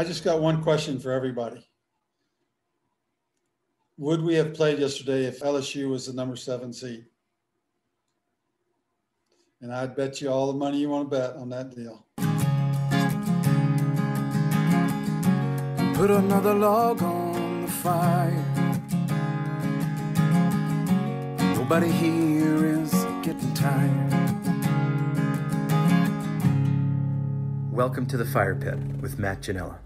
I just got one question for everybody. Would we have played yesterday if LSU was the number seven seed? And I'd bet you all the money you want to bet on that deal. Put another log on the fire. Nobody here is getting tired. Welcome to the Fire Pit with Matt Ginella.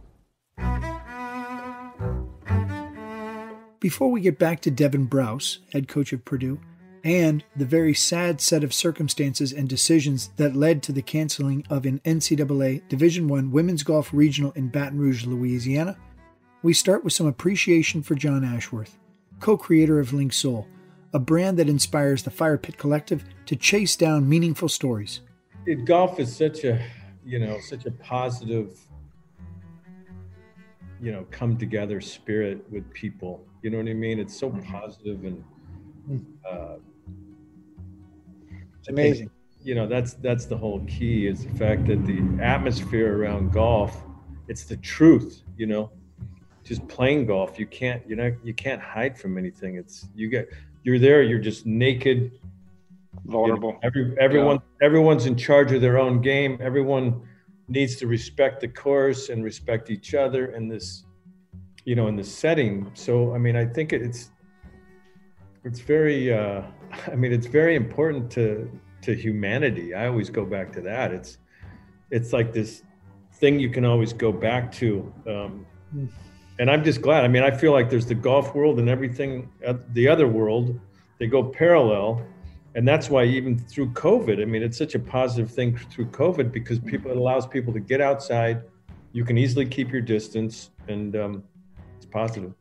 Before we get back to Devon Brouse, head coach of Purdue, and the very sad set of circumstances and decisions that led to the canceling of an NCAA Division I women's golf regional in Baton Rouge, Louisiana, we start with some appreciation for John Ashworth, co-creator of Linksoul, a brand that inspires the Fire Pit Collective to chase down meaningful stories. It, golf is such a, you know, such a positive, you know, come together spirit with people. You know what I mean? It's so mm-hmm. positive and uh, it's amazing. you know, that's that's the whole key is the fact that the atmosphere around golf, it's the truth. You know, just playing golf, you can't you know you can't hide from anything. It's you get you're there, you're just naked, vulnerable. You know, every everyone yeah. everyone's in charge of their own game. Everyone needs to respect the course and respect each other in this you know in this setting. So I mean, I think it's it's very uh, i mean it's very important to to humanity. I always go back to that. It's it's like this thing you can always go back to um, and i'm just glad. I mean i feel like there's the golf world and everything uh, the other world they go parallel and that's why even through covid i mean it's such a positive thing through covid because people it allows people to get outside you can easily keep your distance and um, it's positive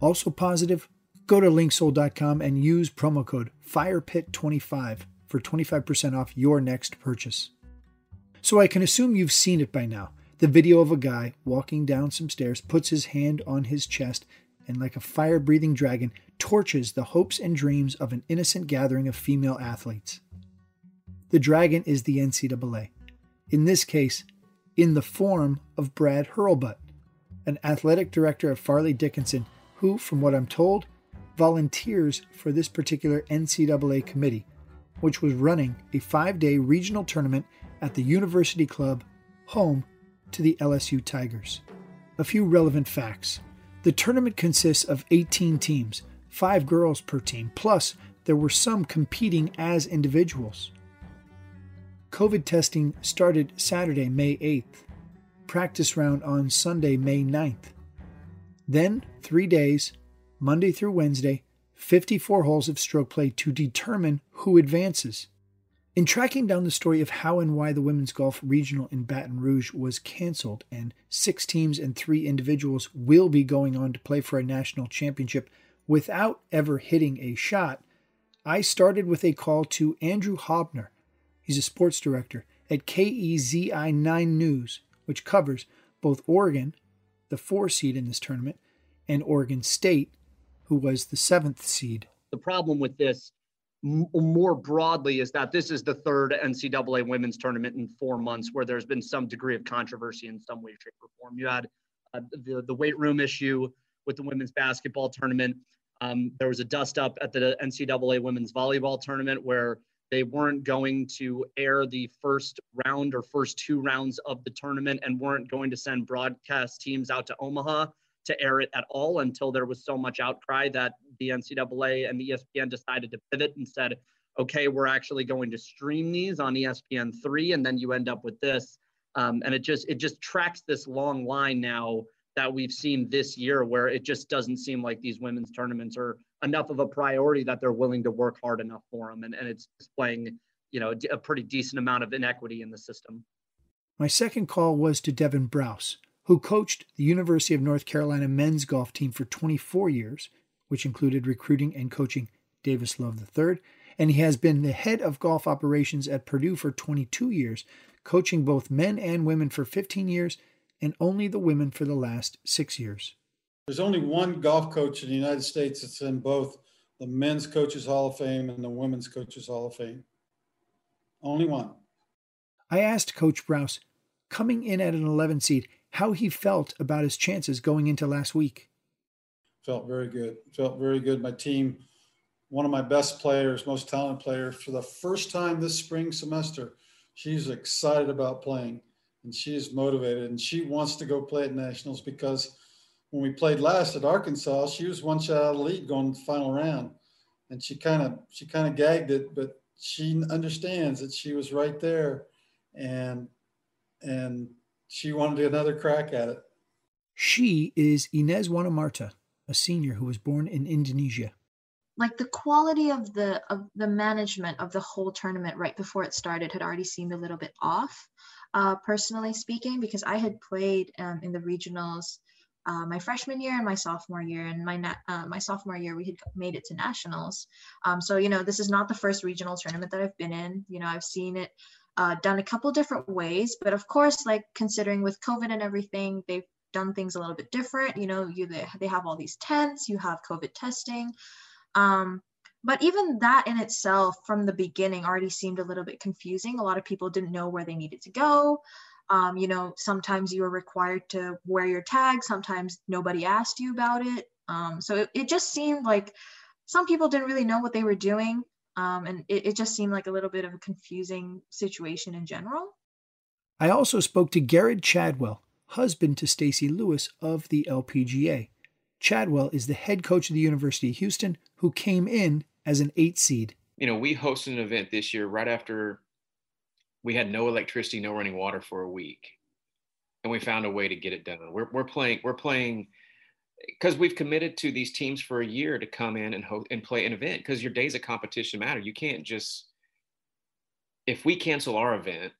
also positive Go to linksoul.com and use promo code FIREPIT25 for 25% off your next purchase. So I can assume you've seen it by now. The video of a guy walking down some stairs puts his hand on his chest and, like a fire breathing dragon, torches the hopes and dreams of an innocent gathering of female athletes. The dragon is the NCAA. In this case, in the form of Brad Hurlbut, an athletic director of Fairleigh Dickinson, who, from what I'm told, volunteers for this particular NCAA committee, which was running a five day regional tournament at the University Club, home to the LSU Tigers. A few relevant facts the tournament consists of 18 teams, five girls per team, plus there were some competing as individuals. COVID testing started Saturday, May 8th, practice round on Sunday, May 9th. Then, three days, Monday through Wednesday, 54 holes of stroke play to determine who advances. In tracking down the story of how and why the women's golf regional in Baton Rouge was canceled and six teams and three individuals will be going on to play for a national championship without ever hitting a shot, I started with a call to Andrew Hobner. He's a sports director at KEZI 9 News, which covers both Oregon, the four seed in this tournament, and Oregon State, who was the seventh seed. The problem with this more broadly is that this is the third NCAA women's tournament in four months where there's been some degree of controversy in some way, shape, or form. You had uh, the, the weight room issue with the women's basketball tournament. Um, there was a dust up at the NCAA women's volleyball tournament where they weren't going to air the first round or first two rounds of the tournament and weren't going to send broadcast teams out to Omaha to air it at all until there was so much outcry that the NCAA and the ESPN decided to pivot and said, okay, we're actually going to stream these on ESPN three, and then you end up with this. Um, and it just it just tracks this long line now that we've seen this year where it just doesn't seem like these women's tournaments are enough of a priority that they're willing to work hard enough for them and, and it's displaying you know a pretty decent amount of inequity in the system. My second call was to devon brouse who coached the University of North Carolina men's golf team for 24 years, which included recruiting and coaching Davis Love III, and he has been the head of golf operations at Purdue for 22 years, coaching both men and women for 15 years, and only the women for the last six years. There's only one golf coach in the United States that's in both the Men's Coaches Hall of Fame and the Women's Coaches Hall of Fame. Only one. I asked Coach Brouse, coming in at an 11 seed, how he felt about his chances going into last week. Felt very good. Felt very good. My team, one of my best players, most talented players, for the first time this spring semester, she's excited about playing and she is motivated and she wants to go play at nationals because when we played last at Arkansas, she was one shot out of the lead going to the final round. And she kind of she kind of gagged it, but she understands that she was right there and and she wanted another crack at it. She is Inez Wanamarta, a senior who was born in Indonesia. Like the quality of the of the management of the whole tournament right before it started had already seemed a little bit off, uh, personally speaking, because I had played um, in the regionals uh, my freshman year and my sophomore year. And my uh, my sophomore year, we had made it to nationals. Um, so you know, this is not the first regional tournament that I've been in. You know, I've seen it uh, done a couple different ways, but of course, like considering with COVID and everything, they've done things a little bit different. You know, you they, they have all these tents, you have COVID testing. Um, but even that in itself, from the beginning, already seemed a little bit confusing. A lot of people didn't know where they needed to go. Um, you know, sometimes you were required to wear your tag, sometimes nobody asked you about it. Um, so it, it, just seemed like some people didn't really know what they were doing. Um, and it, it just seemed like a little bit of a confusing situation in general. I also spoke to Garrett Chadwell, husband to Stacy Lewis of the LPGA. Chadwell is the head coach of the University of Houston, who came in as an eight seed. You know, we hosted an event this year right after we had no electricity, no running water for a week, and we found a way to get it done. We're we're playing we're playing because we've committed to these teams for a year to come in and and play an event because your days of competition matter. You can't just if we cancel our event,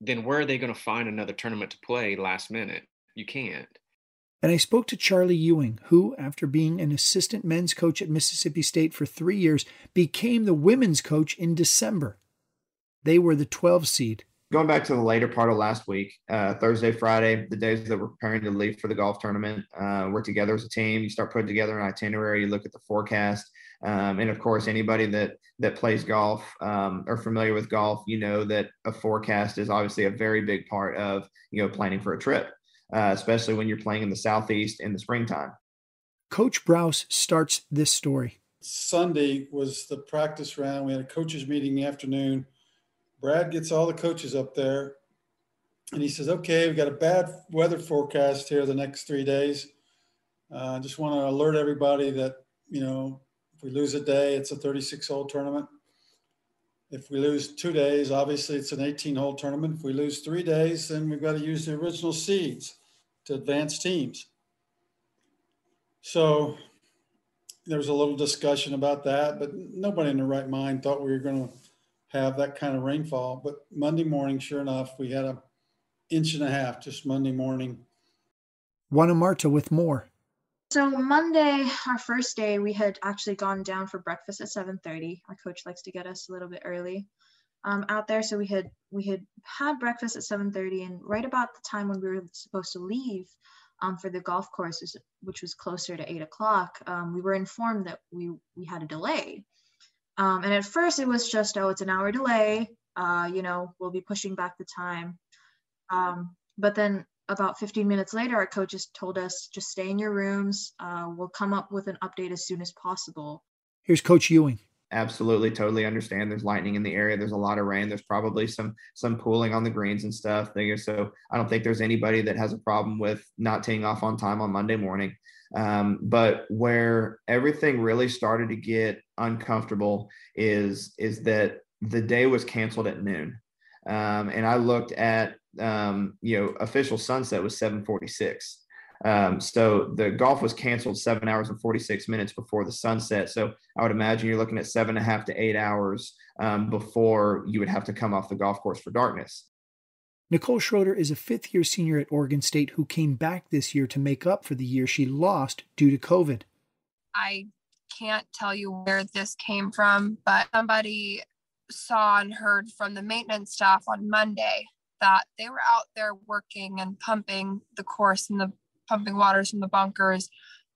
then where are they going to find another tournament to play last minute? You can't. And I spoke to Charlie Ewing, who, after being an assistant men's coach at Mississippi State for three years, became the women's coach in December. They were the 12 seed. Going back to the later part of last week, uh, Thursday, Friday, the days that we're preparing to leave for the golf tournament, uh, we're together as a team. You start putting together an itinerary. You look at the forecast, um, and of course, anybody that that plays golf um, or familiar with golf, you know that a forecast is obviously a very big part of you know planning for a trip, uh, especially when you're playing in the southeast in the springtime. Coach Brouse starts this story. Sunday was the practice round. We had a coaches meeting in the afternoon Brad gets all the coaches up there and he says, okay, we've got a bad weather forecast here the next three days. Uh, I uh, just want to alert everybody that, you know, if we lose a day, it's a 36 hole tournament. If we lose two days, obviously it's an 18 hole tournament. If we lose three days, then we've got to use the original seeds to advance teams. So there was a little discussion about that, but nobody in their right mind thought we were going to have that kind of rainfall. But Monday morning, sure enough, we had a inch and a half just Monday morning. Wanamarta with more. So Monday, our first day, we had actually gone down for breakfast at 7:30. Our coach likes to get us a little bit early um, out there, so we had we had had breakfast at 7:30, and right about the time when we were supposed to leave um, for the golf course, which was closer to eight o'clock, um, we were informed that we we had a delay. Um, and at first it was just, oh, it's an hour delay. Uh, you know, we'll be pushing back the time. Um, but then about 15 minutes later, our coaches told us, just stay in your rooms. Uh, we'll come up with an update as soon as possible. Here's Coach Ewing. Absolutely, totally understand. There's lightning in the area. There's a lot of rain. There's probably some some pooling on the greens and stuff. So I don't think there's anybody that has a problem with not teeing off on time on Monday morning. Um, but where everything really started to get uncomfortable is is that the day was canceled at noon, um, and I looked at um, you know official sunset was 7:46. Um, so the golf was canceled seven hours and 46 minutes before the sunset. So I would imagine you're looking at seven and a half to eight hours um, before you would have to come off the golf course for darkness. Nicole Schroeder is a fifth year senior at Oregon State who came back this year to make up for the year she lost due to COVID. I can't tell you where this came from, but somebody saw and heard from the maintenance staff on Monday that they were out there working and pumping the course and the pumping waters from the bunkers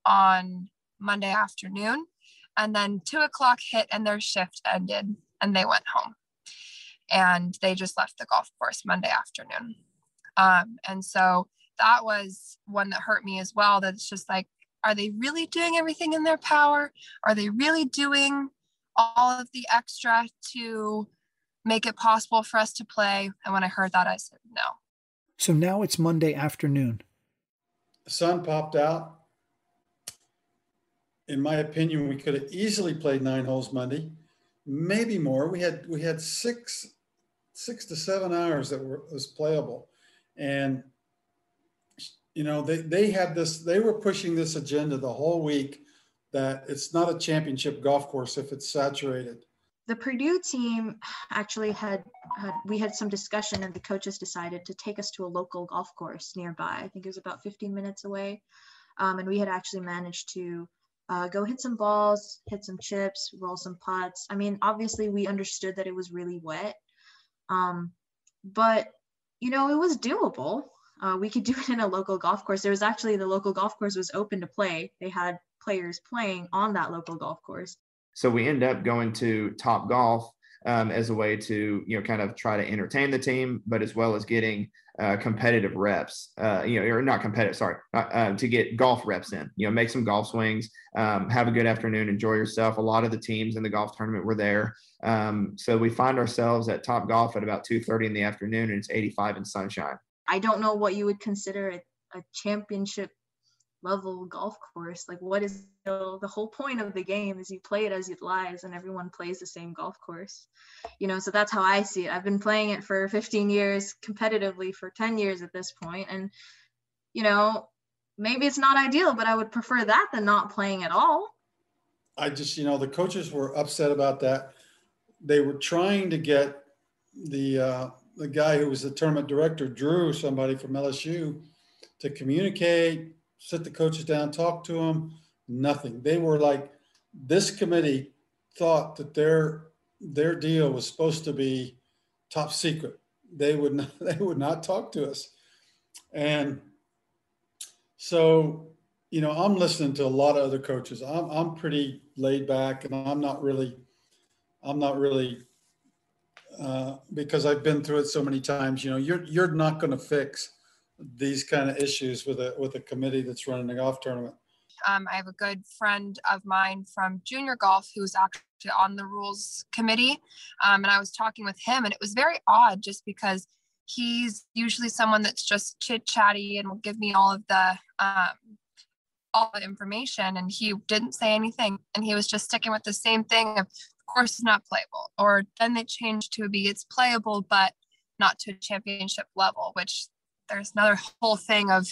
on Monday afternoon. And then two o'clock hit and their shift ended and they went home and they just left the golf course Monday afternoon. Um, and so that was one that hurt me as well. That's just like, are they really doing everything in their power? Are they really doing all of the extra to make it possible for us to play? And when I heard that, I said no. So now it's Monday afternoon. The sun popped out. In my opinion, we could have easily played nine holes Monday, maybe more. We had we had six six to seven hours that were was playable, and you know they they had this they were pushing this agenda the whole week that it's not a championship golf course if it's saturated the Purdue team actually had, had we had some discussion and the coaches decided to take us to a local golf course nearby. I think it was about 15 minutes away. Um, and we had actually managed to uh, go hit some balls, hit some chips, roll some putts. I mean, obviously we understood that it was really wet. Um, but you know, it was doable. Uh, we could do it in a local golf course. There was actually the local golf course was open to play. They had players playing on that local golf course. So we end up going to Top Golf um, as a way to you know kind of try to entertain the team, but as well as getting uh, competitive reps. Uh, you know, or not competitive, sorry, uh, to get golf reps in. You know, make some golf swings, um, have a good afternoon, enjoy yourself. A lot of the teams in the golf tournament were there, um, so we find ourselves at Top Golf at about two thirty in the afternoon, and it's eighty five in sunshine. I don't know what you would consider a, a championship level golf course like what is the whole point of the game is you play it as it lies and everyone plays the same golf course. You know so that's how i see it. I've been playing it for 15 years competitively for 10 years at this point and you know maybe it's not ideal but i would prefer that than not playing at all. I just you know the coaches were upset about that. They were trying to get the uh, the guy who was the tournament director drew somebody from lsu to communicate sit the coaches down, talk to them, nothing. They were like, this committee thought that their their deal was supposed to be top secret. They would not, they would not talk to us. And so, you know, I'm listening to a lot of other coaches. I'm I'm pretty laid back and I'm not really I'm not really uh, because I've been through it so many times, you know, you're you're not going to fix these kind of issues with a with a committee that's running a golf tournament? Um, I have a good friend of mine from junior golf who's actually on the rules committee, um, and I was talking with him, and it was very odd just because he's usually someone that's just chit chatty and will give me all of the um, all the information, and he didn't say anything, and he was just sticking with the same thing of, of course, it's not playable, or then they changed to be it's playable, but not to a championship level, which there's another whole thing of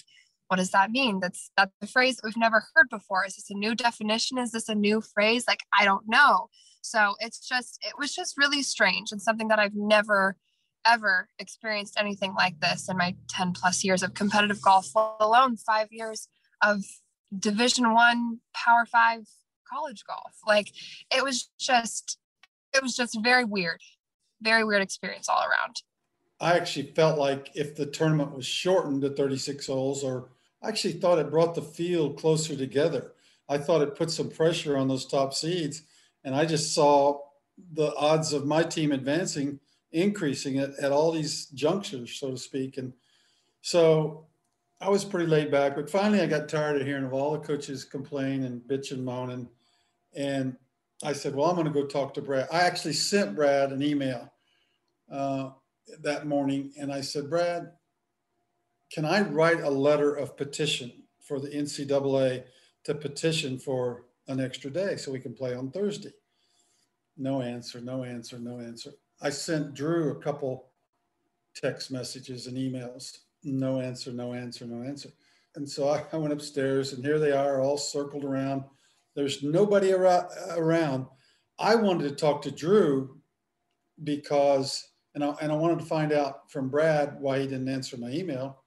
what does that mean? That's that's a phrase we've never heard before. Is this a new definition? Is this a new phrase? Like I don't know. So it's just it was just really strange and something that I've never ever experienced anything like this in my 10 plus years of competitive golf, let alone five years of division one power five college golf. Like it was just it was just very weird, very weird experience all around. I actually felt like if the tournament was shortened to 36 holes, or I actually thought it brought the field closer together. I thought it put some pressure on those top seeds. And I just saw the odds of my team advancing increasing at, at all these junctures, so to speak. And so I was pretty laid back, but finally I got tired of hearing of all the coaches complain and bitch and moaning. And I said, well, I'm going to go talk to Brad. I actually sent Brad an email. Uh, that morning and I said, Brad, can I write a letter of petition for the NCAA to petition for an extra day so we can play on Thursday? No answer, no answer, no answer. I sent Drew a couple text messages and emails. No answer, no answer, no answer. And so I, went upstairs and here they are all circled around. There's nobody around. I wanted to talk to Drew because and I, and I wanted to find out from Brad why he didn't answer my email.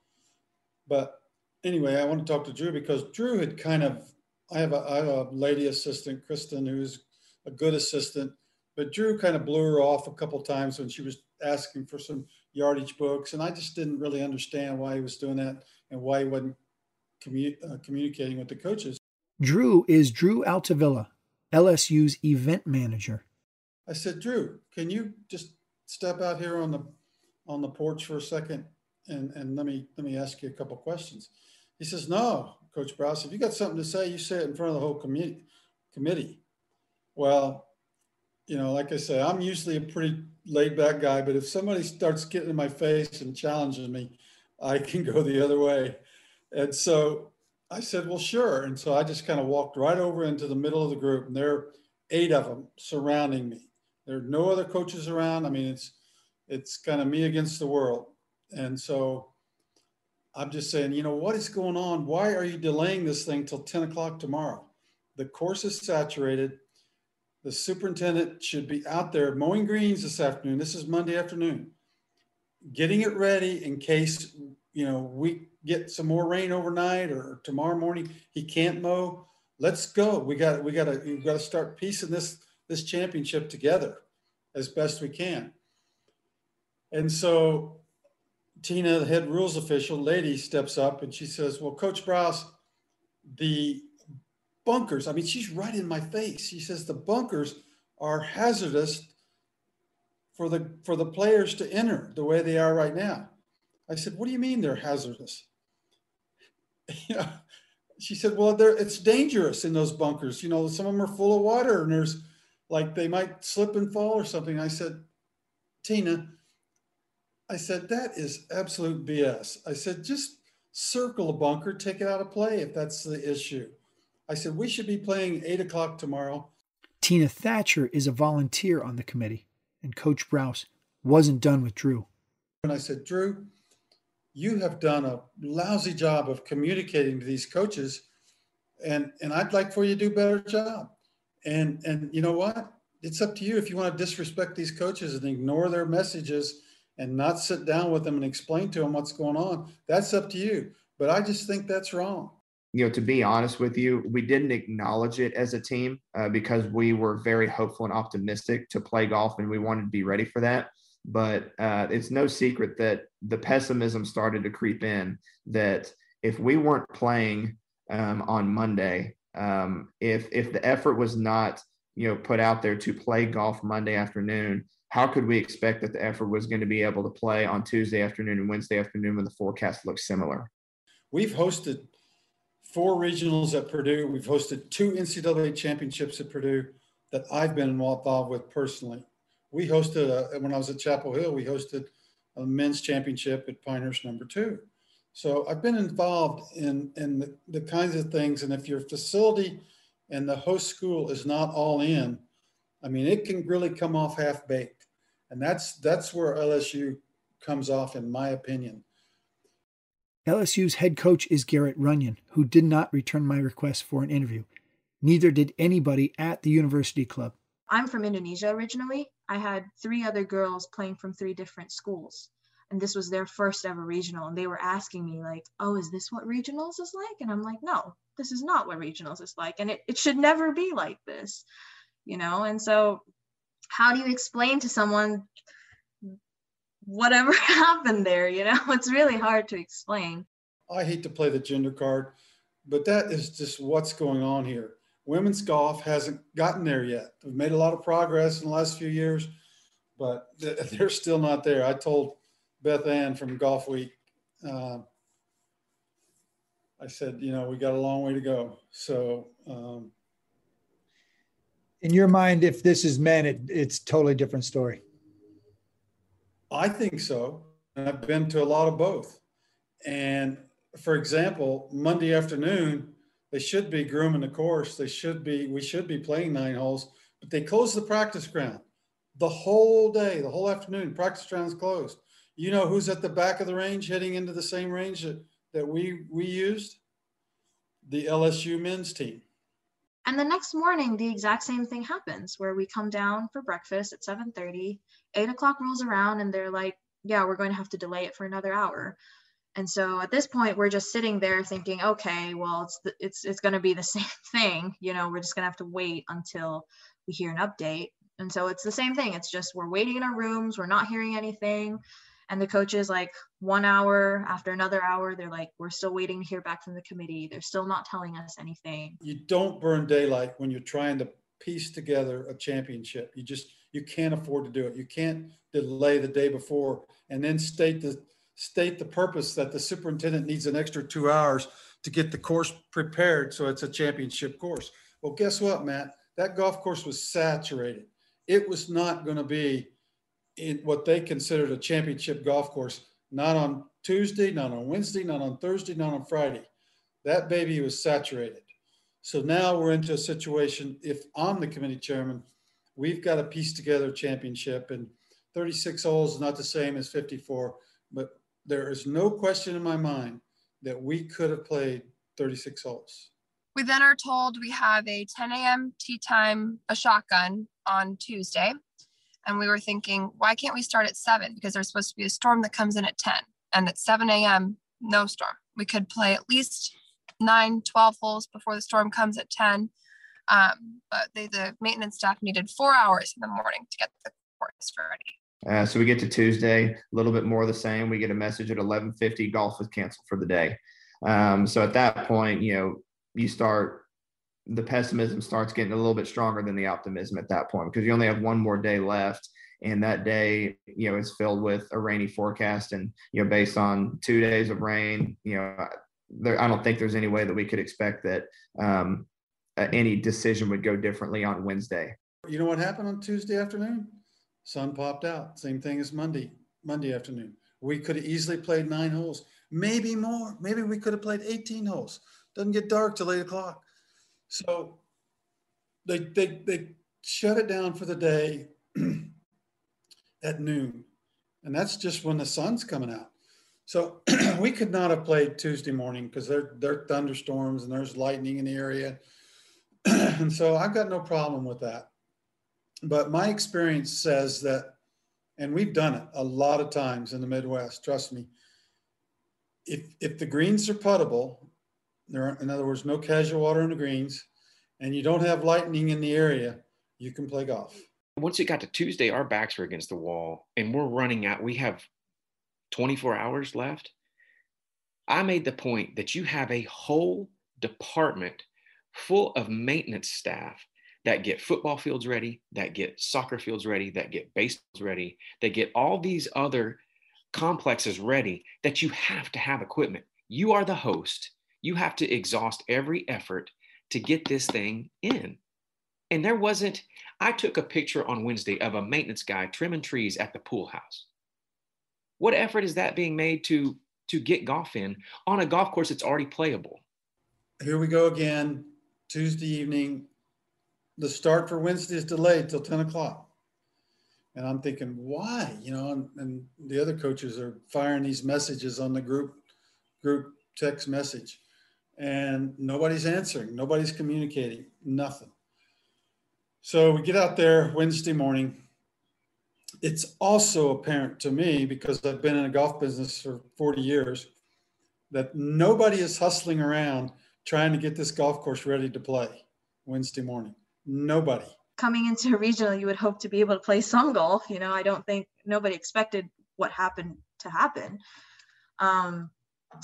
But anyway, I want to talk to Drew because Drew had kind of, I have a, I have a lady assistant, Kristen, who's a good assistant, but Drew kind of blew her off a couple times when she was asking for some yardage books. And I just didn't really understand why he was doing that and why he wasn't commu- uh, communicating with the coaches. Drew is Drew Altavilla, LSU's event manager. I said, Drew, can you just step out here on the on the porch for a second and, and let me, let me ask you a couple questions. He says, no, Coach Brouse, if you got something to say, you say it in front of the whole committee. committee. Well, you know, like I say, I'm usually a pretty laid back guy, but if somebody starts getting in my face and challenging me, I can go the other way. And so I said, well, sure. And so I just kind of walked right over into the middle of the group, and there are eight of them surrounding me. There are no other coaches around. I mean, it's it's kind of me against the world. And so I'm just saying, you know, what is going on? Why are you delaying this thing till 10 o'clock tomorrow? The course is saturated. The superintendent should be out there mowing greens this afternoon. This is Monday afternoon, getting it ready in case, you know, we get some more rain overnight or tomorrow morning he can't mow. Let's go. We got we got to we got to start piecing this this championship together as best we can. And so Tina, the head rules official, lady, steps up and she says, Well, Coach Brouse, the bunkers, I mean, she's right in my face. She says the bunkers are hazardous for the for the players to enter the way they are right now. I said, What do you mean they're hazardous? She said, Well, it's dangerous in those bunkers. You know, some of them are full of water and there's like they might slip and fall or something. I said, Tina, I said, that is absolute BS. I said, just circle a bunker, take it out of play if that's the issue. I said, we should be playing eight o'clock tomorrow. Tina Thatcher is a volunteer on the committee, and Coach Brouse wasn't done with Drew. And I said, Drew, you have done a lousy job of communicating to these coaches, and, and I'd like for you to do a better job. And, and you know what? It's up to you if you want to disrespect these coaches and ignore their messages and not sit down with them and explain to them what's going on, that's up to you. But I just think that's wrong. You know, to be honest with you, we didn't acknowledge it as a team uh, because we were very hopeful and optimistic to play golf and we wanted to be ready for that. But uh, it's no secret that the pessimism started to creep in that if we weren't playing um, on Monday, um, if if the effort was not you know put out there to play golf Monday afternoon, how could we expect that the effort was going to be able to play on Tuesday afternoon and Wednesday afternoon when the forecast looks similar? We've hosted four regionals at Purdue. We've hosted two NCAA championships at Purdue that I've been involved with personally. We hosted, a, when I was at Chapel Hill, we hosted a men's championship at Pinehurst number two. So I've been involved in, in the, the kinds of things. And if your facility and the host school is not all in, I mean, it can really come off half baked, and that's that's where LSU comes off, in my opinion. LSU's head coach is Garrett Runion, who did not return my request for an interview. Neither did anybody at the university club. I'm from Indonesia originally. I had three other girls playing from three different schools. And this was their first ever regional. And they were asking me, like, oh, is this what regionals is like? And I'm like, no, this is not what regionals is like. And it, it should never be like this you know and so how do you explain to someone whatever happened there you know it's really hard to explain i hate to play the gender card but that is just what's going on here women's golf hasn't gotten there yet we've made a lot of progress in the last few years but they're still not there i told beth ann from Golfweek uh, i said you know we got a long way to go so um, in your mind, if this is men, it, it's totally different story. I think so. I've been to a lot of both. And for example, Monday afternoon, they should be grooming the course. They should be, we should be playing nine holes, but they close the practice ground the whole day, the whole afternoon. Practice ground's closed. You know who's at the back of the range heading into the same range that, that we we used? The LSU men's team. And the next morning, the exact same thing happens where we come down for breakfast at 7:30, 8 o'clock rolls around, and they're like, yeah, we're going to have to delay it for another hour. And so at this point, we're just sitting there thinking, okay, well, it's the, it's it's going to be the same thing. You know, we're just going to have to wait until we hear an update. And so it's the same thing. It's just we're waiting in our rooms. We're not hearing anything and the coaches like one hour after another hour they're like we're still waiting to hear back from the committee they're still not telling us anything you don't burn daylight when you're trying to piece together a championship you just you can't afford to do it you can't delay the day before and then state the state the purpose that the superintendent needs an extra two hours to get the course prepared so it's a championship course. Well, guess what, Matt? That golf course was saturated. It was not going to be in what they considered a championship golf course, not on Tuesday, not on Wednesday, not on Thursday, not on Friday. That baby was saturated. So now we're into a situation. If I'm the committee chairman, we've got to piece together a championship, and 36 holes is not the same as 54, but there is no question in my mind that we could have played 36 holes. We then are told we have a 10 a.m. tee time, a shotgun on Tuesday. And we were thinking, why can't we start at 7? Because there's supposed to be a storm that comes in at 10. And at 7 a.m., no storm. We could play at least 9, 12 holes before the storm comes at 10. Um, but they, the maintenance staff needed four hours in the morning to get the course ready. Uh, so we get to Tuesday, a little bit more of the same. We get a message at 11:50, golf is canceled for the day. Um, so at that point, you know, you start the pessimism starts getting a little bit stronger than the optimism at that point because you only have one more day left and that day you know is filled with a rainy forecast and you know based on two days of rain you know there, i don't think there's any way that we could expect that um, any decision would go differently on wednesday. You know what happened on tuesday afternoon? Sun popped out. Same thing as monday monday afternoon. We could have easily played nine holes maybe more. Maybe we could have played 18 holes. Doesn't get dark till eight o'clock so they they they shut it down for the day at noon, and that's just when the sun's coming out. So we could not have played Tuesday morning because there there are thunderstorms and there's lightning in the area, and so I've got no problem with that. But my experience says that, and we've done it a lot of times in the Midwest. Trust me. If if the greens are puttable there, are, in other words, no casual water in the greens, and you don't have lightning in the area, you can play golf. Once it got to Tuesday, our backs were against the wall, and we're running out. We have 24 hours left. I made the point that you have a whole department full of maintenance staff that get football fields ready, that get soccer fields ready, that get baseballs ready, that get all these other complexes ready, that you have to have equipment. You are the host you have to exhaust every effort to get this thing in. And there wasn't, I took a picture on Wednesday of a maintenance guy trimming trees at the pool house. What effort is that being made to to get golf in on a golf course that's already playable? Here we go again. Tuesday evening. The start for Wednesday is delayed till 10 o'clock. And I'm thinking, why? You know, and, and the other coaches are firing these messages on the group group text message and nobody's answering, nobody's communicating, nothing. So we get out there Wednesday morning. It's also apparent to me because I've been in a golf business for 40 years that nobody is hustling around trying to get this golf course ready to play Wednesday morning. Nobody. Coming into a regional, you would hope to be able to play some golf. You know, I don't think nobody expected what happened to happen. Um,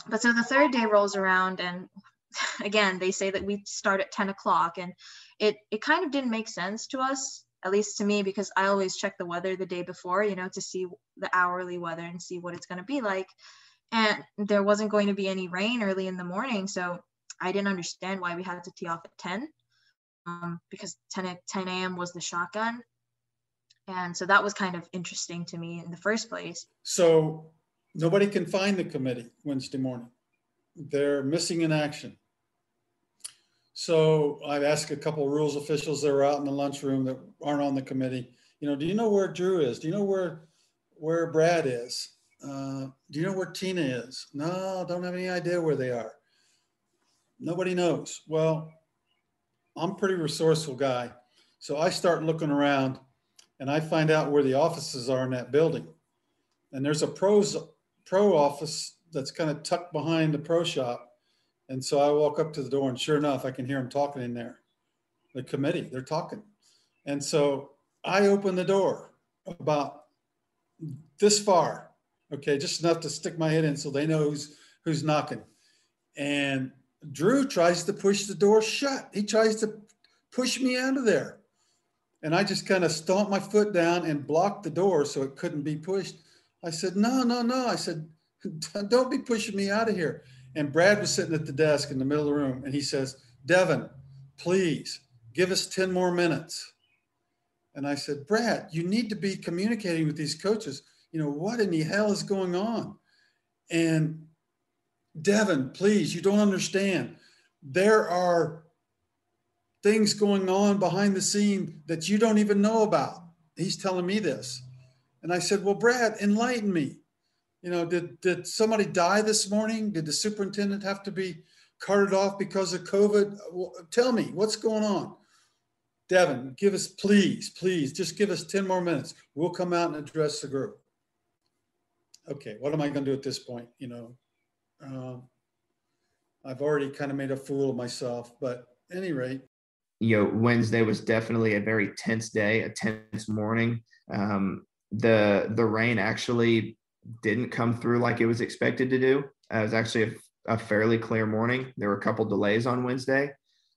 but so the third day rolls around and again they say that we start at 10 o'clock and it it kind of didn't make sense to us at least to me because i always check the weather the day before you know to see the hourly weather and see what it's going to be like. And there wasn't going to be any rain early in the morning so i didn't understand why we had to tee off at 10 um, because 10, 10 a.m was the shotgun. And so that was kind of interesting to me in the first place. So Nobody can find the committee Wednesday morning. They're missing in action. So I've asked a couple of rules officials that are out in the lunchroom that aren't on the committee. You know, do you know where Drew is? Do you know where where Brad is? Uh, do you know where Tina is? No, don't have any idea where they are. Nobody knows. Well, I'm pretty resourceful guy. So I start looking around and I find out where the offices are in that building. And there's a pros pro office that's kind of tucked behind the pro shop. And so I walk up to the door, and sure enough, I can hear them talking in there. The committee, they're talking. And so I open the door about this far, okay, just enough to stick my head in so they know who's who's knocking. And Drew tries to push the door shut. He tries to push me out of there. And I just kind of stomp my foot down and block the door so it couldn't be pushed. I said, no, no, no. I said, don't be pushing me out of here. And Brad was sitting at the desk in the middle of the room and he says, Devon, please give us 10 more minutes. And I said, Brad, you need to be communicating with these coaches. You know, what in the hell is going on? And Devon, please, you don't understand. There are things going on behind the scene that you don't even know about. He's telling me this. And I said, Well, Brad, enlighten me. You know, did, did somebody die this morning? Did the superintendent have to be carted off because of COVID? Well, tell me what's going on. Devon, give us, please, please, just give us 10 more minutes. We'll come out and address the group. Okay, what am I going to do at this point? You know, um, I've already kind of made a fool of myself, but any rate. You know, Wednesday was definitely a very tense day, a tense morning. Um, the the rain actually didn't come through like it was expected to do. Uh, it was actually a, a, fairly clear morning. There were a couple delays on Wednesday,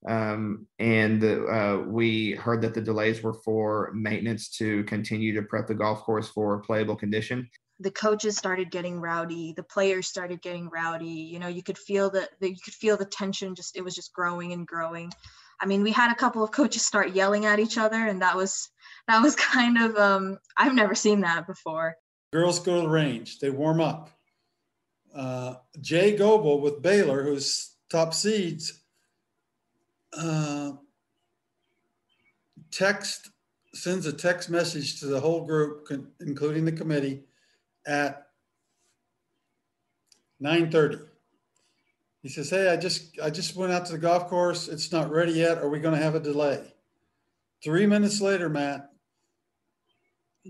um, and the, uh, we heard that the delays were for maintenance to continue to prep the golf course for playable condition. The coaches started getting rowdy. The players started getting rowdy. You know you could feel that you could feel the tension just it was just growing and growing. I mean we had a couple of coaches start yelling at each other and that was that was kind of um i've never seen that before girls go to the range they warm up uh, jay goble with baylor who's top seeds uh, text sends a text message to the whole group including the committee at 9:30. He says, "Hey, I just I just went out to the golf course. It's not ready yet. Are we going to have a delay?" Three minutes later, Matt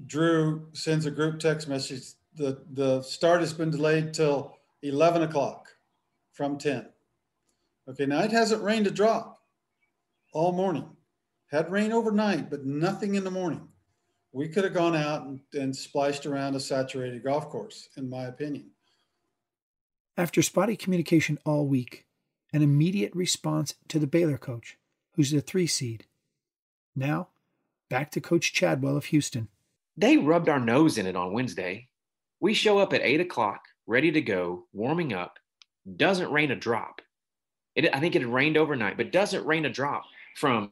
Drew sends a group text message. The the start has been delayed till 11 o'clock from 10. Okay, now it hasn't rained a drop all morning. Had rain overnight, but nothing in the morning we could have gone out and, and spliced around a saturated golf course, in my opinion. After spotty communication all week, an immediate response to the Baylor coach, who's the three seed. Now, back to Coach Chadwell of Houston. They rubbed our nose in it on Wednesday. We show up at eight o'clock, ready to go, warming up. Doesn't rain a drop. It, I think it had rained overnight, but doesn't rain a drop from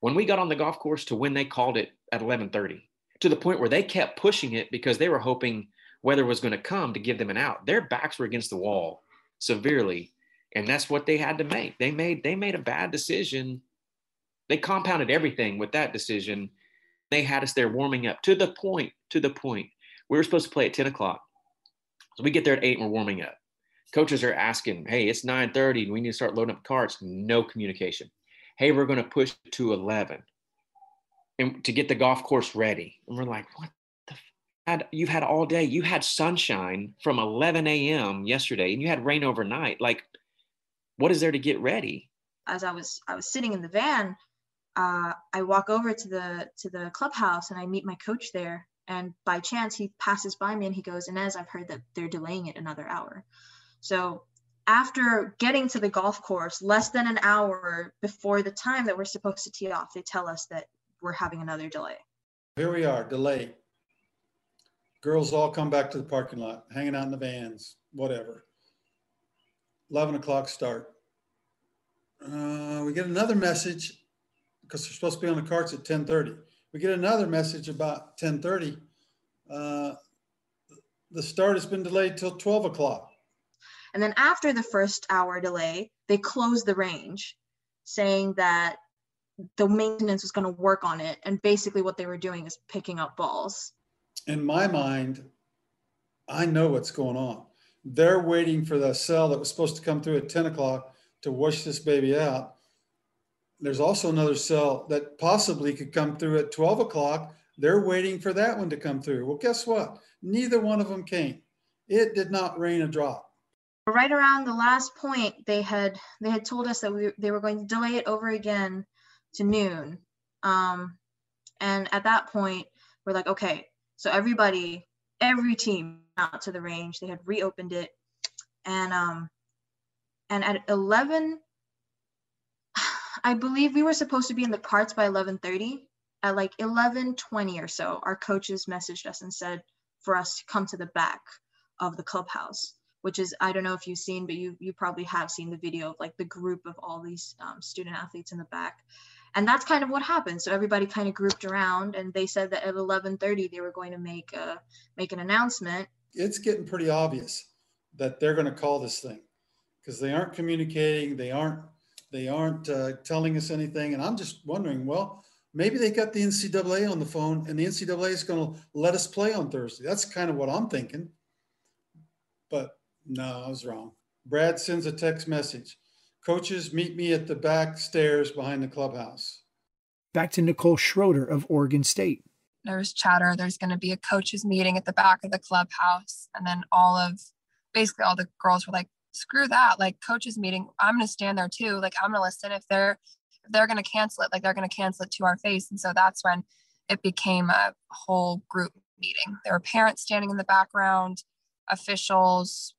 when we got on the golf course to when they called it at 11:30 to the point where they kept pushing it because they were hoping weather was going to come to give them an out. Their backs were against the wall severely, and that's what they had to make. They made they made a bad decision. They compounded everything with that decision. They had us there warming up to the point to the point. We were supposed to play at 10 o'clock. So we get there at eight and we're warming up. Coaches are asking, hey, it's 9:30 and we need to start loading up carts. No communication hey, we're going to push to 11 and to get the golf course ready. And we're like, what the f-? you've had all day. You had sunshine from 11 a.m. yesterday and you had rain overnight. Like, what is there to get ready? As I was, I was sitting in the van. Uh, I walk over to the to the clubhouse and I meet my coach there. And by chance, he passes by me and he goes, Inez, I've heard that they're delaying it another hour. So after getting to the golf course, less than an hour before the time that we're supposed to tee off, they tell us that we're having another delay. Here we are, delay. Girls all come back to the parking lot, hanging out in the vans, whatever. 11 o'clock start. Uh, we get another message because they're supposed to be on the carts at 10:30. We get another message about 10:30. Uh, the start has been delayed till 12 o'clock. And then after the first hour delay, they closed the range, saying that the maintenance was going to work on it. And basically, what they were doing is picking up balls. In my mind, I know what's going on. They're waiting for the cell that was supposed to come through at 10 o'clock to wash this baby out. There's also another cell that possibly could come through at 12 o'clock. They're waiting for that one to come through. Well, guess what? Neither one of them came. It did not rain a drop right around the last point they had they had told us that we, they were going to delay it over again to noon um, and at that point we're like okay so everybody every team out to the range they had reopened it and um and at 11 i believe we were supposed to be in the carts by 11:30 at like 11:20 or so our coaches messaged us and said for us to come to the back of the clubhouse which is I don't know if you've seen, but you you probably have seen the video of like the group of all these um, student athletes in the back, and that's kind of what happened. So everybody kind of grouped around, and they said that at 11:30 they were going to make a make an announcement. It's getting pretty obvious that they're going to call this thing because they aren't communicating, they aren't they aren't uh, telling us anything, and I'm just wondering, well. Maybe they got the NCAA on the phone and the NCAA is going to let us play on Thursday. That's kind of what I'm thinking. But no, I was wrong. Brad sends a text message. Coaches, meet me at the back stairs behind the clubhouse. Back to Nicole Schroeder of Oregon State. There's chatter. There's going to be a coaches meeting at the back of the clubhouse. And then all of basically all the girls were like, screw that. Like coaches meeting, I'm going to stand there too. Like I'm going to listen if they're, if they're going to cancel it, like they're going to cancel it to our face. And so that's when it became a whole group meeting. There were parents standing in the background, officials,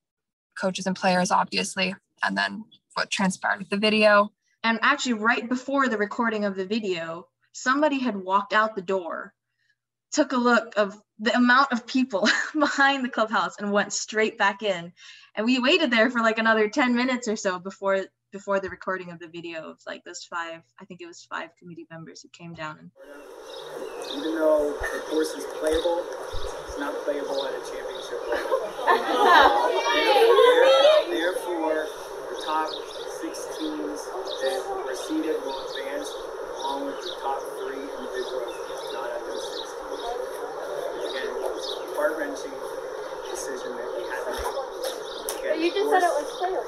coaches and players, obviously, and then what transpired with the video. And actually, right before the recording of the video, somebody had walked out the door, took a look of the amount of people behind the clubhouse, and went straight back in. And we waited there for like another 10 minutes or so before before the recording of the video of like those five, I think it was five committee members who came down and even though the course is playable, it's not playable at a championship level. Therefore, the top six teams that are seeded will advance, along with the top three individuals not at those six teams. Again, it's a heart-wrenching decision that we had to make. Again, you just said it was playable.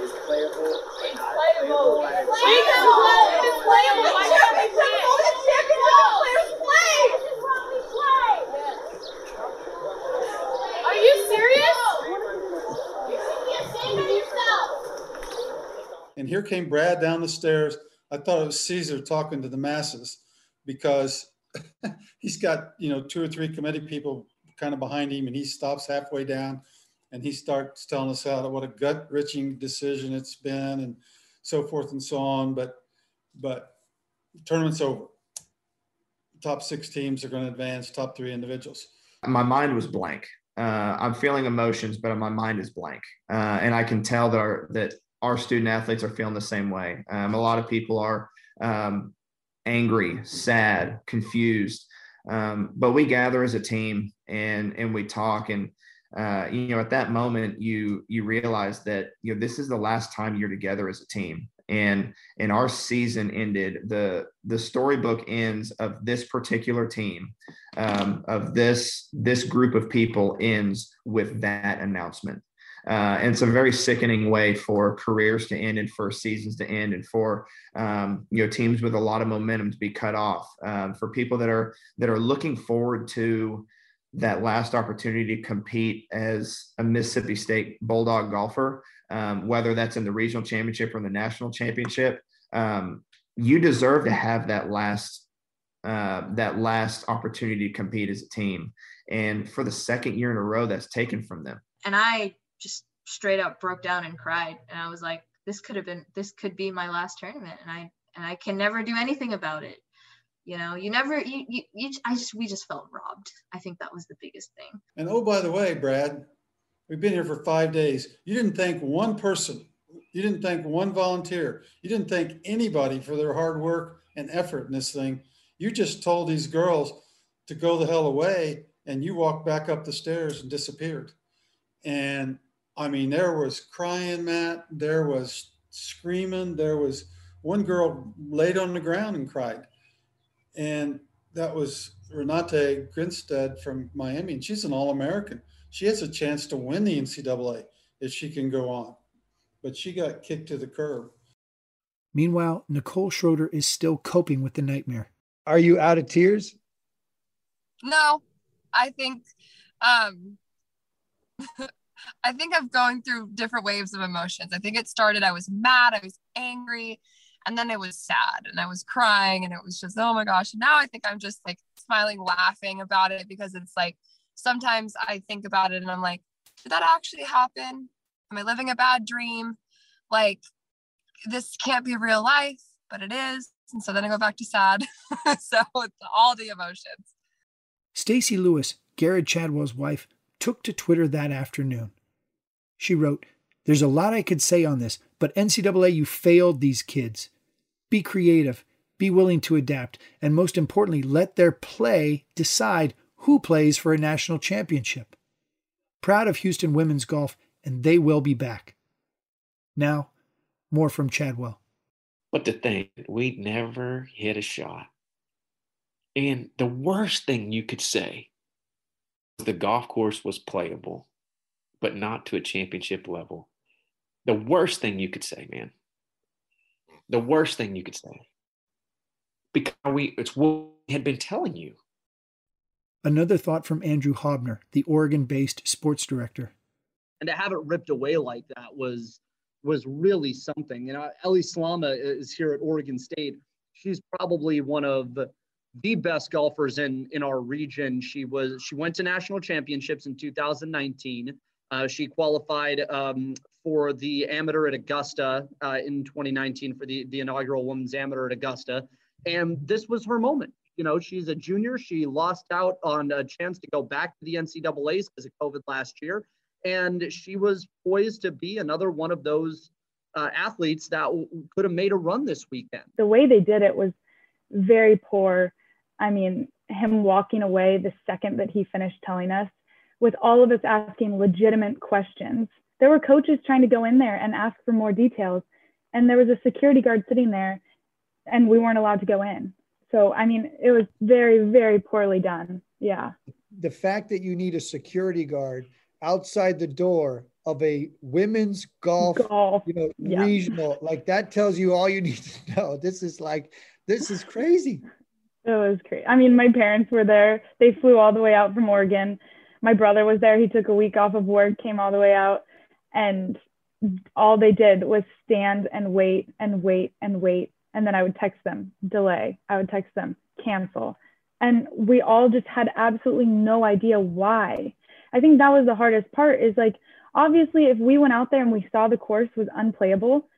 It's playable. It's playable. It's playable. It's playable. Why can't we play it? The championship players play. This is what we play. Are you serious? And here came Brad down the stairs. I thought it was Caesar talking to the masses because he's got, you know, two or three committee people kind of behind him and he stops halfway down and he starts telling us how what a gut wrenching decision it's been and so forth and so on. But but tournament's over. Top six teams are going to advance, top three individuals. My mind was blank. Uh, I'm feeling emotions, but my mind is blank, uh, and I can tell that our, that our student athletes are feeling the same way. Um, a lot of people are um, angry, sad, confused, um, but we gather as a team and and we talk. And uh, you know at that moment you you realize that you know this is the last time you're together as a team. And and our season ended the the storybook ends of this particular team um, of this this group of people ends with that announcement. Uh, and it's a very sickening way for careers to end and for seasons to end and for um, you know teams with a lot of momentum to be cut off um, for people that are that are looking forward to that last opportunity to compete as a Mississippi State Bulldog golfer, um, whether that's in the regional championship or in the national championship, um, you deserve to have that last uh, that last opportunity to compete as a team. And for the second year in a row, that's taken from them. And I just straight up broke down and cried, and I was like, "This could have been. This could be my last tournament," and I and I can never do anything about it you know you never you, you, you i just we just felt robbed. I think that was the biggest thing. And oh by the way brad we've been here for five days. You didn't thank one person. You didn't thank one volunteer. You didn't thank anybody for their hard work and effort in this thing. You just told these girls to go the hell away and you walked back up the stairs and disappeared. And i mean there was crying matt. There was screaming. There was one girl laid on the ground and cried and that was Renate Grimstad from Miami, and she's an All American. She has a chance to win the NCAA if she can go on, but she got kicked to the curb. Meanwhile, Nicole Schroeder is still coping with the nightmare. Are you out of tears? No, I think, um, I think I'm going through different waves of emotions. I think it started, I was mad, I was angry, and then it was sad and I was crying and it was just, oh my gosh. And now I think I'm just like smiling, laughing about it because it's like sometimes I think about it and I'm like, did that actually happen? Am I living a bad dream? Like, this can't be real life, but it is. And so then I go back to sad. so it's all the emotions. Stacy Lewis, Garrett Chadwell's wife, took to Twitter that afternoon. She wrote, There's a lot I could say on this, but NCAA, you failed these kids. Be creative, be willing to adapt, and most importantly, let their play decide who plays for a national championship. Proud of Houston women's golf, and they will be back. Now, more from Chadwell. But the thing, we never hit a shot. And the worst thing you could say the golf course was playable, but not to a championship level. The worst thing you could say, man. The worst thing you could say. Because we it's what we had been telling you. Another thought from Andrew Hobner, the Oregon-based sports director. And to have it ripped away like that was was really something. You know, Ellie Slama is here at Oregon State. She's probably one of the best golfers in in our region. She was she went to national championships in 2019. Uh, she qualified um, for the amateur at Augusta uh, in 2019 for the the inaugural women's amateur at Augusta, and this was her moment. You know, she's a junior. She lost out on a chance to go back to the NCAA's because of COVID last year, and she was poised to be another one of those uh, athletes that w- could have made a run this weekend. The way they did it was very poor I mean, him walking away the second that he finished telling us, with all of us asking legitimate questions. There were coaches trying to go in there and ask for more details, and there was a security guard sitting there, and we weren't allowed to go in. So, I mean, it was very, very poorly done. Yeah. The fact that you need a security guard outside the door of a women's golf, golf. you know, yeah. regional, like that tells you all you need to know. This is like, this is crazy. It was crazy. I mean, my parents were there. They flew all the way out from Oregon. My brother was there. He took a week off of work, came all the way out, and all they did was stand and wait and wait and wait. And then I would text them, delay. I would text them, cancel. And we all just had absolutely no idea why. I think that was the hardest part is like, obviously, if we went out there and we saw the course was unplayable,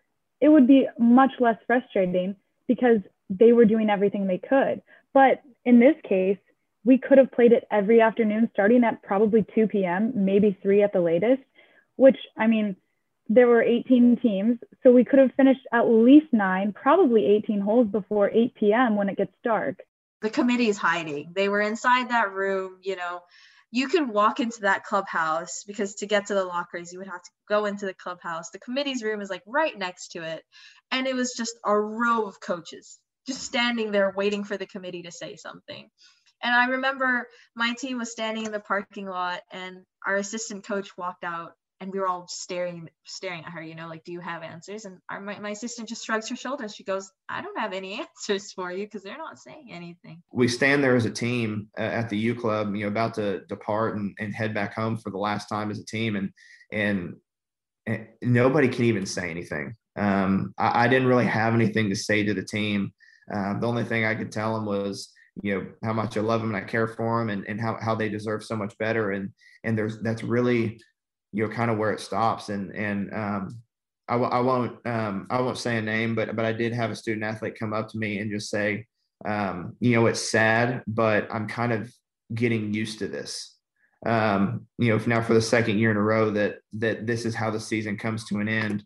it would be much less frustrating because they were doing everything they could. But in this case, we could have played it every afternoon starting at probably 2 p.m., maybe 3 at the latest, which I mean, there were 18 teams. So we could have finished at least nine, probably 18 holes before 8 p.m. when it gets dark. The committee's hiding. They were inside that room, you know. You can walk into that clubhouse because to get to the lockers, you would have to go into the clubhouse. The committee's room is like right next to it. And it was just a row of coaches just standing there waiting for the committee to say something. And I remember my team was standing in the parking lot and our assistant coach walked out and we were all staring staring at her, you know, like, do you have answers? And our, my, my assistant just shrugs her shoulders. She goes, I don't have any answers for you because they're not saying anything. We stand there as a team uh, at the U Club, you know, about to depart and, and head back home for the last time as a team. And, and, and nobody can even say anything. Um, I, I didn't really have anything to say to the team uh, the only thing I could tell them was, you know, how much I love them and I care for them and, and how, how they deserve so much better. And, and there's, that's really, you know, kind of where it stops. And, and, um, I w- I won't, um, I won't say a name, but, but I did have a student athlete come up to me and just say, um, you know, it's sad, but I'm kind of getting used to this. Um, you know, now for the second year in a row that that this is how the season comes to an end,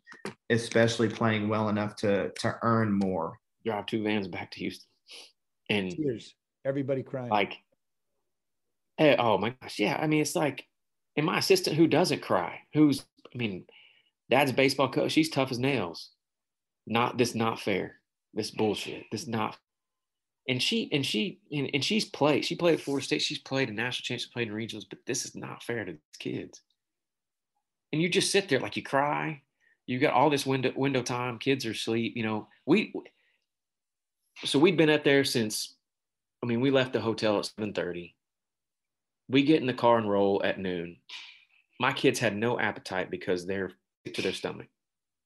especially playing well enough to to earn more drive two vans back to Houston. And tears, everybody crying. Like, hey, oh my gosh, yeah. I mean, it's like, and my assistant who doesn't cry, who's, I mean, dad's baseball coach, she's tough as nails. Not this, not fair. This bullshit. This not. And she and she and, and she's played. She played at Florida State. She's played in national championships, played in regionals. But this is not fair to these kids. And you just sit there like you cry. You got all this window window time. Kids are asleep. You know, we so we'd been up there since I mean, we left the hotel at 7:30. We get in the car and roll at noon. My kids had no appetite because they're to their stomach.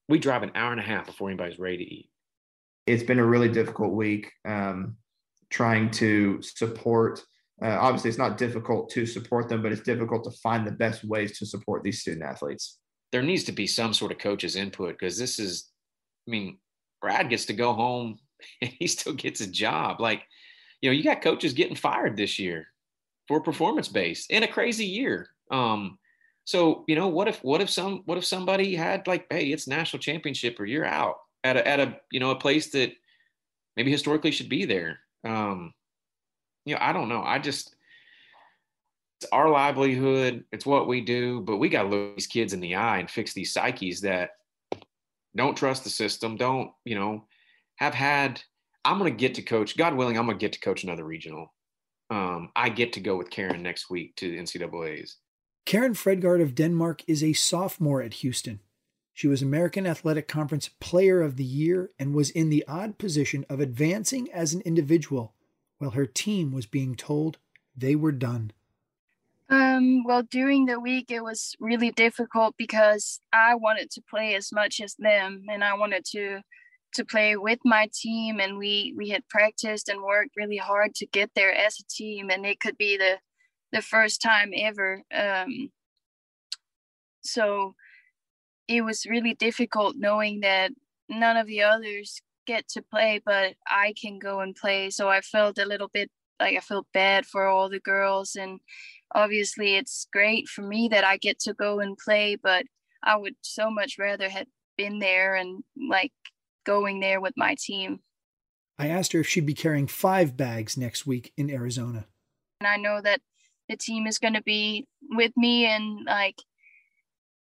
We drive an hour and a half before anybody's ready to eat. It's been a really difficult week um, trying to support. Uh, obviously, it's not difficult to support them, but it's difficult to find the best ways to support these student athletes. There needs to be some sort of coach's input because this is, I mean, Brad gets to go home and he still gets a job. Like, you know, you got coaches getting fired this year for performance based in a crazy year. Um, so you know, what if what if some what if somebody had like, hey, it's national championship or you're out at a at a you know a place that maybe historically should be there. Um, you know, I don't know. I just it's our livelihood. It's what we do, but we got to look these kids in the eye and fix these psyches that don't trust the system. Don't you know? Have had. I'm going to get to coach. God willing, I'm going to get to coach another regional. Um, I get to go with Karen next week to the NCAA's. Karen Fredgaard of Denmark is a sophomore at Houston. She was American Athletic Conference Player of the Year and was in the odd position of advancing as an individual while her team was being told they were done. Um, well, during the week, it was really difficult because I wanted to play as much as them and I wanted to to play with my team and we we had practiced and worked really hard to get there as a team and it could be the the first time ever um, so it was really difficult knowing that none of the others get to play, but I can go and play. So I felt a little bit like I felt bad for all the girls. And obviously, it's great for me that I get to go and play, but I would so much rather have been there and like going there with my team. I asked her if she'd be carrying five bags next week in Arizona. And I know that the team is going to be with me and like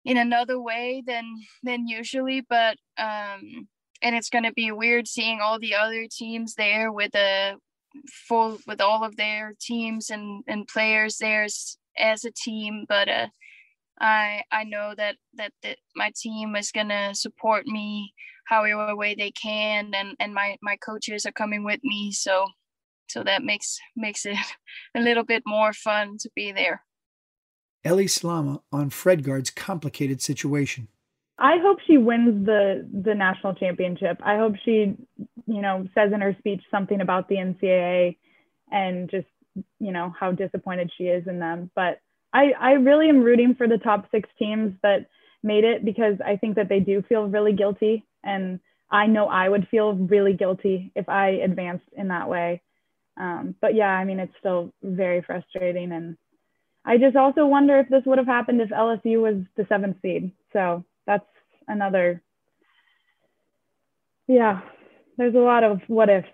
in another way than than usually but um and it's going to be weird seeing all the other teams there with a full with all of their teams and and players there as as a team but uh i i know that that, that my team is going to support me however way they can and and my my coaches are coming with me so so that makes makes it a little bit more fun to be there Ellie Slama on Fredgaard's complicated situation. I hope she wins the the national championship. I hope she, you know, says in her speech something about the NCAA and just, you know, how disappointed she is in them. But I I really am rooting for the top 6 teams that made it because I think that they do feel really guilty and I know I would feel really guilty if I advanced in that way. Um, but yeah, I mean, it's still very frustrating and I just also wonder if this would have happened if LSU was the seventh seed. So that's another, yeah, there's a lot of what ifs.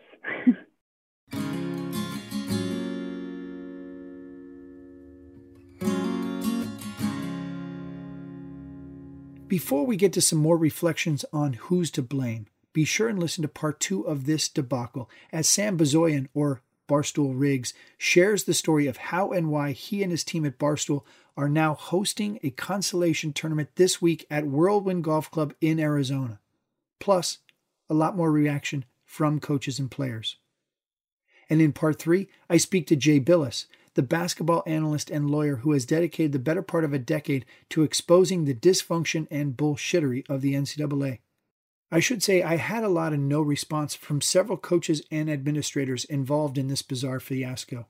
Before we get to some more reflections on who's to blame, be sure and listen to part two of this debacle as Sam Bozoian, or Barstool Riggs, shares the story of how and why he and his team at Barstool are now hosting a consolation tournament this week at Whirlwind Golf Club in Arizona. Plus, a lot more reaction from coaches and players. And in part three, I speak to Jay Bilas, the basketball analyst and lawyer who has dedicated the better part of a decade to exposing the dysfunction and bullshittery of the NCAA. I should say I had a lot of no response from several coaches and administrators involved in this bizarre fiasco.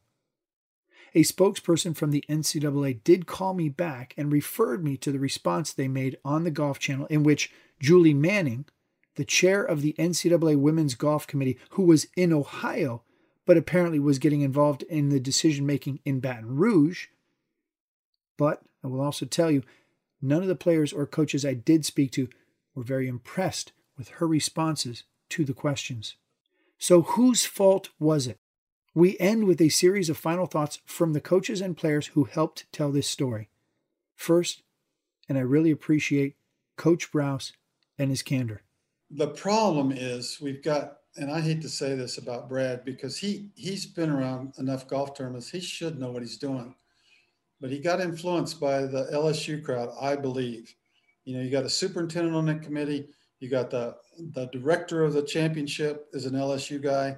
A spokesperson from the NCAA did call me back and referred me to the response they made on the Golf Channel, in which Julie Manning, the chair of the NCAA Women's Golf Committee, who was in Ohio but apparently was getting involved in the decision making in Baton Rouge. But I will also tell you, none of the players or coaches I did speak to were very impressed with her responses to the questions. So, whose fault was it? We end with a series of final thoughts from the coaches and players who helped tell this story. First, and I really appreciate Coach Brouse and his candor. The problem is we've got, and I hate to say this about Brad because he he's been around enough golf tournaments. He should know what he's doing, but he got influenced by the LSU crowd, I believe. You know, you got a superintendent on that committee you got the the director of the championship is an LSU guy,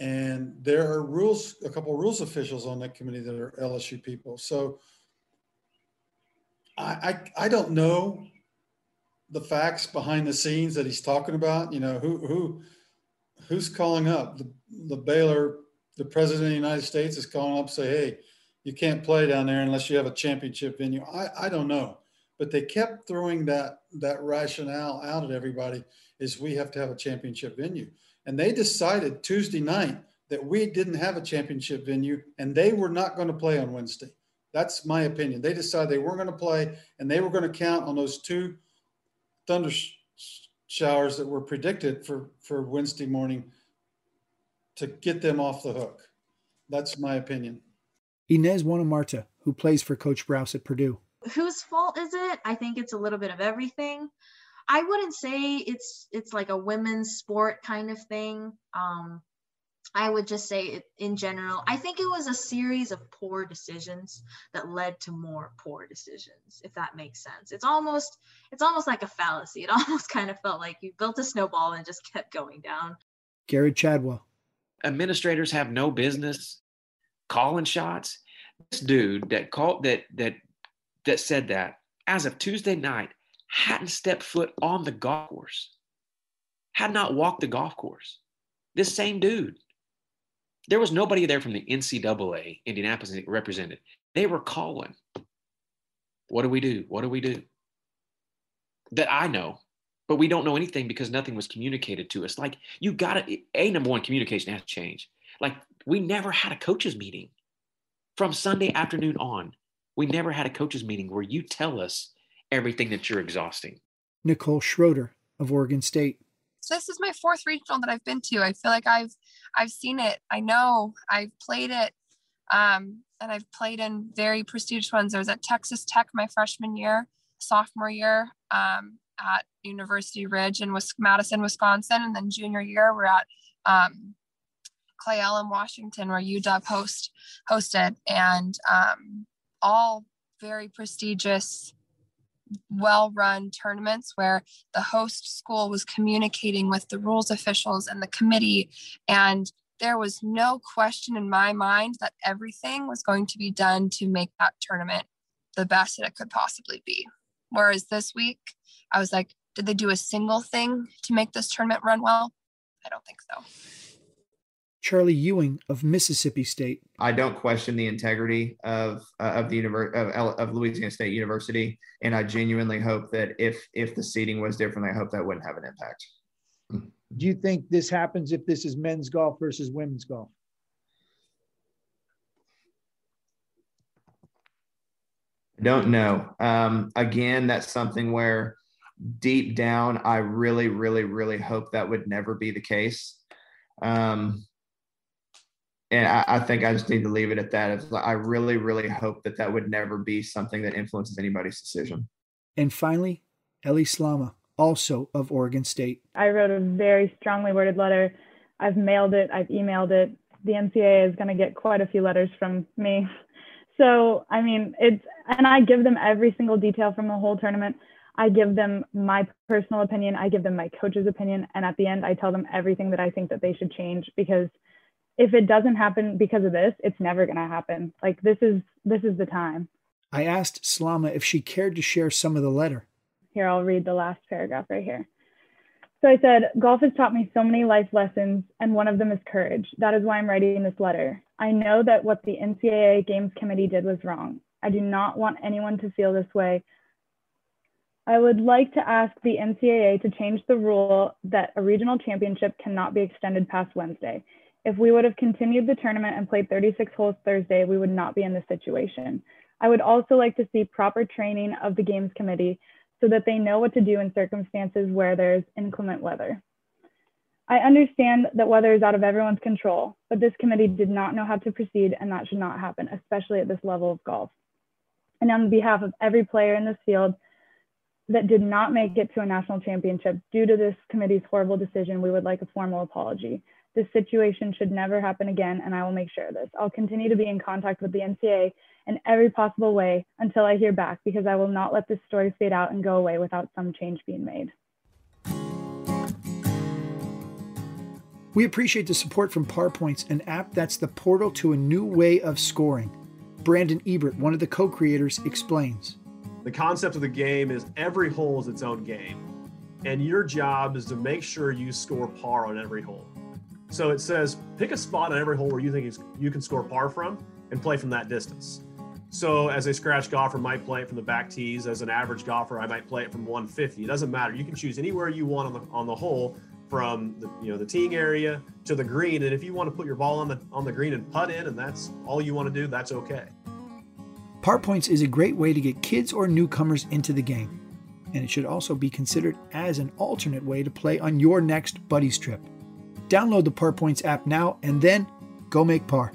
and there are rules, a couple of rules officials on that committee that are LSU people. So I, I I don't know the facts behind the scenes that he's talking about. You know who who who's calling up the the Baylor the president of the United States is calling up say hey you can't play down there unless you have a championship venue. I I don't know but they kept throwing that that rationale out at everybody is we have to have a championship venue and they decided tuesday night that we didn't have a championship venue and they were not going to play on wednesday That's my opinion. They decided they weren't going to play, and they were going to count on those two thunder showers that were predicted for for Wednesday morning to get them off the hook. That's my opinion. Inez Wanamarta, who plays for Coach Brouse at Purdue. Whose fault is it? I think it's a little bit of everything. I wouldn't say it's it's like a women's sport kind of thing. Um, I would just say it in general. I think it was a series of poor decisions that led to more poor decisions, if that makes sense. It's almost it's almost like a fallacy. It almost kind of felt like you built a snowball and just kept going down. Gary Chadwell. Administrators have no business calling shots. This dude that called that that that said that as of Tuesday night hadn't stepped foot on the golf course, had not walked the golf course. This same dude. There was nobody there from the NCAA, Indianapolis represented. They were calling. What do we do? What do we do? That I know, but we don't know anything because nothing was communicated to us. Like, you got to, A, number one, communication has to change. Like, we never had a coaches meeting from Sunday afternoon on. We never had a coaches meeting where you tell us everything that you're exhausting. Nicole Schroeder of Oregon State. So this is my fourth regional that I've been to. I feel like I've I've seen it. I know I've played it. Um, and I've played in very prestigious ones. I was at Texas Tech my freshman year, sophomore year, um, at University Ridge in Madison, Wisconsin, and then junior year we're at um, Cle Elum, Washington, where UW host hosted, and um, all very prestigious well run tournaments where the host school was communicating with the rules officials and the committee. And there was no question in my mind that everything was going to be done to make that tournament the best that it could possibly be. Whereas this week, I was like, did they do a single thing to make this tournament run well? I don't think so. Charlie Ewing of Mississippi State. I don't question the integrity of uh, of the univer- of, of Louisiana State University, and I genuinely hope that if if the seating was different, I hope that wouldn't have an impact. Do you think this happens if this is men's golf versus women's golf? I don't know. Um, again, that's something where deep down, I really, really, really hope that would never be the case. Um, and I, I, think I just need to leave it at that. I really, really hope that that would never be something that influences anybody's decision. And finally, Ellie Slama, also of Oregon State. I wrote a very strongly worded letter. I've mailed it. I've emailed it. The NCAA is going to get quite a few letters from me. So, I mean, it's, and I give them every single detail from the whole tournament. I give them my personal opinion. I give them my coach's opinion. And at the end, I tell them everything that I think that they should change because – if it doesn't happen because of this, it's never going to happen. Like this is this is the time. I asked Slama if she cared to share some of the letter. Here, I'll read the last paragraph right here. So I said, Golf has taught me so many life lessons, and one of them is courage. That is why I'm writing this letter. I know that what the NCAA Games Committee did was wrong. I do not want anyone to feel this way. I would like to ask the NCAA to change the rule that a regional championship cannot be extended past Wednesday. If we would have continued the tournament and played 36 holes Thursday, we would not be in this situation. I would also like to see proper training of the games committee so that they know what to do in circumstances where there's inclement weather. I understand that weather is out of everyone's control, but this committee did not know how to proceed and that should not happen, especially at this level of golf. And on behalf of every player in this field that did not make it to a national championship due to this committee's horrible decision, we would like a formal apology. This situation should never happen again, and I will make sure of this. I'll continue to be in contact with the NCA in every possible way until I hear back because I will not let this story fade out and go away without some change being made. We appreciate the support from ParPoints, an app that's the portal to a new way of scoring. Brandon Ebert, one of the co creators, explains. The concept of the game is every hole is its own game, and your job is to make sure you score par on every hole. So it says pick a spot on every hole where you think you can score par from and play from that distance. So as a scratch golfer might play it from the back tees, as an average golfer I might play it from 150. It doesn't matter. You can choose anywhere you want on the on the hole from the you know the teeing area to the green and if you want to put your ball on the on the green and putt in and that's all you want to do, that's okay. Par points is a great way to get kids or newcomers into the game. And it should also be considered as an alternate way to play on your next buddy trip. Download the ParPoints app now and then go make par.